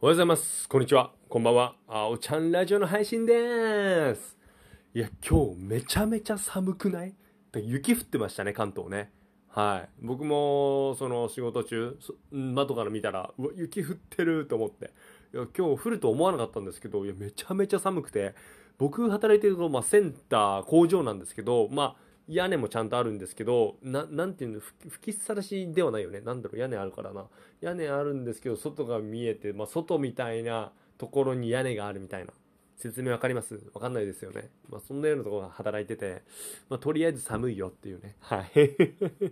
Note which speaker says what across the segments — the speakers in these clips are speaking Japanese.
Speaker 1: おはようございます。こんにちは。こんばんは。あおちゃんラジオの配信です。いや、今日めちゃめちゃ寒くない？雪降ってましたね、関東ね。はい。僕も、その仕事中、窓から見たら、うわ、雪降ってると思って。いや、今日降ると思わなかったんですけど、いや、めちゃめちゃ寒くて、僕働いてると、まあ、センター、工場なんですけど、まあ、屋根もちゃんとあるんですけど、ななんていうの、吹きさらしではないよね。なんだろう、屋根あるからな。屋根あるんですけど、外が見えて、まあ、外みたいなところに屋根があるみたいな。説明わかります？わかんないですよね。まあ、そんなようなところが働いてて、まあ、とりあえず寒いよっていうね。はい。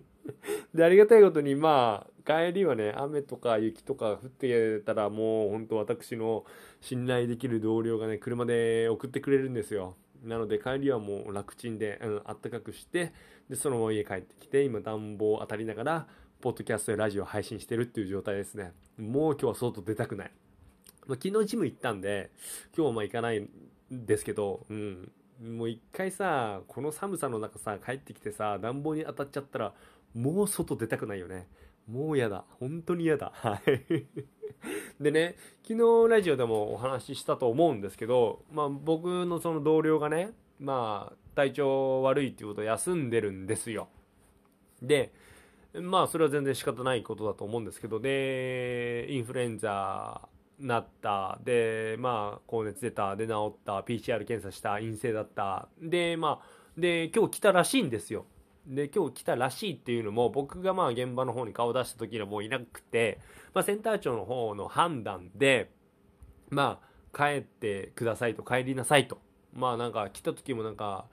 Speaker 1: で、ありがたいことに、まあ、帰りはね、雨とか雪とか降ってたら、もう、本当私の信頼できる同僚がね、車で送ってくれるんですよ。なので帰りはもう楽ちんで、うん、あったかくして、で、そのまま家帰ってきて、今暖房当たりながら、ポッドキャストやラジオ配信してるっていう状態ですね。もう今日は外出たくない。まあ、昨日ジム行ったんで、今日はまあ行かないんですけど、うん。もう一回さ、この寒さの中さ、帰ってきてさ、暖房に当たっちゃったら、もう外出たくないよね。もう嫌だ。本当に嫌だ。はい。でね、昨日ラジオでもお話ししたと思うんですけど、まあ僕のその同僚がね、まあ体調悪いっていうことで休んでるんですよ。で、まあそれは全然仕方ないことだと思うんですけど、で、インフルエンザなった、で、まあ高熱出た、で治った、PCR 検査した、陰性だった、で、まあ、で、今日来たらしいんですよ。で、今日来たらしいっていうのも、僕がまあ現場の方に顔出した時にはもういなくて、まあセンター長の方の判断で、まあ帰ってくださいと、帰りなさいと。まあなんか来た時もなんか、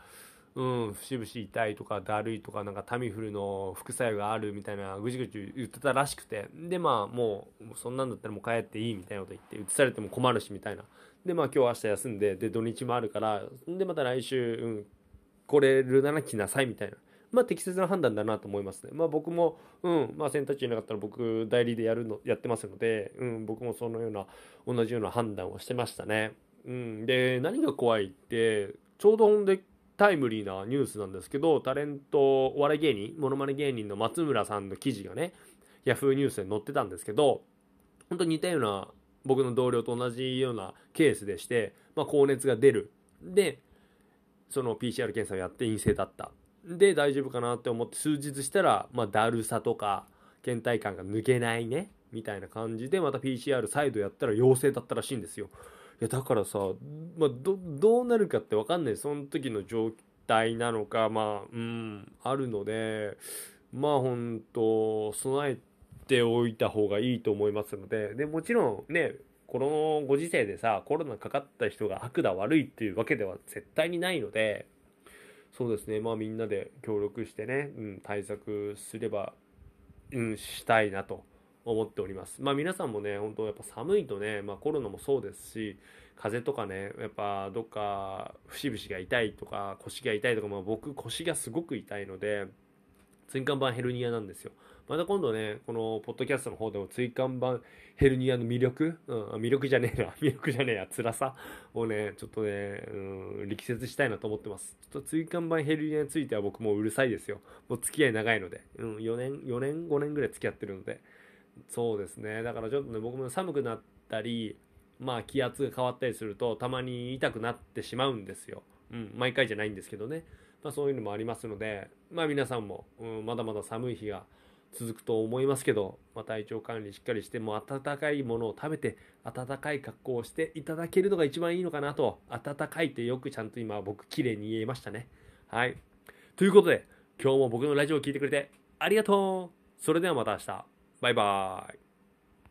Speaker 1: うん、節々痛いとかだるいとか、なんかタミフルの副作用があるみたいなぐちぐち言ってたらしくて、でまあもう、そんなんだったらもう帰っていいみたいなこと言って、移されても困るしみたいな。でまあ今日明日休んで、で土日もあるから、でまた来週、うん、来れるなら来なさいみたいな。まあ適切な判断だなと思いますね。まあ僕も、うん、まあ選択肢いなかったら僕代理でやるの、やってますので、うん、僕もそのような、同じような判断をしてましたね。うん、で、何が怖いって、ちょうどほんでタイムリーなニュースなんですけど、タレント、お笑い芸人、モノマネ芸人の松村さんの記事がね、ヤフーニュースに載ってたんですけど、本当に似たような、僕の同僚と同じようなケースでして、まあ高熱が出る。で、その PCR 検査をやって陰性だった。で、大丈夫かなって思って数日したら、まあ、だるさとか、倦怠感が抜けないね、みたいな感じで、また PCR 再度やったら陽性だったらしいんですよ。いや、だからさ、まあ、ど、どうなるかってわかんない。その時の状態なのか、まあ、うん、あるので、まあ、本当備えておいた方がいいと思いますので、で、もちろんね、このご時世でさ、コロナかかった人が悪だ悪いっていうわけでは絶対にないので、そうですね、まあみんなで協力してね、うん、対策すれば、うん、したいなと思っております。まあ皆さんもね、本当やっぱ寒いとね、まあコロナもそうですし、風邪とかね、やっぱどっか節々が痛いとか腰が痛いとか、まあ僕腰がすごく痛いので、椎間板ヘルニアなんですよ。また今度ね、このポッドキャストの方でも椎間板ヘルニアの魅力、うん、魅力じゃねえな、魅力じゃねえや、辛さをね、ちょっとね、うん、力説したいなと思ってます。ちょっと椎間板ヘルニアについては僕もうるさいですよ。もう付き合い長いので、うん、4年、4年、5年ぐらい付き合ってるので、そうですね。だからちょっとね、僕も寒くなったり、まあ気圧が変わったりすると、たまに痛くなってしまうんですよ。うん、毎回じゃないんですけどね。まあそういうのもありますので、まあ皆さんも、うん、まだまだ寒い日が続くと思いますけど、まあ、体調管理しっかりして、もう温かいものを食べて、温かい格好をしていただけるのが一番いいのかなと、温かいってよくちゃんと今僕綺麗に言えましたね。はい。ということで、今日も僕のラジオを聞いてくれてありがとうそれではまた明日。バイバーイ。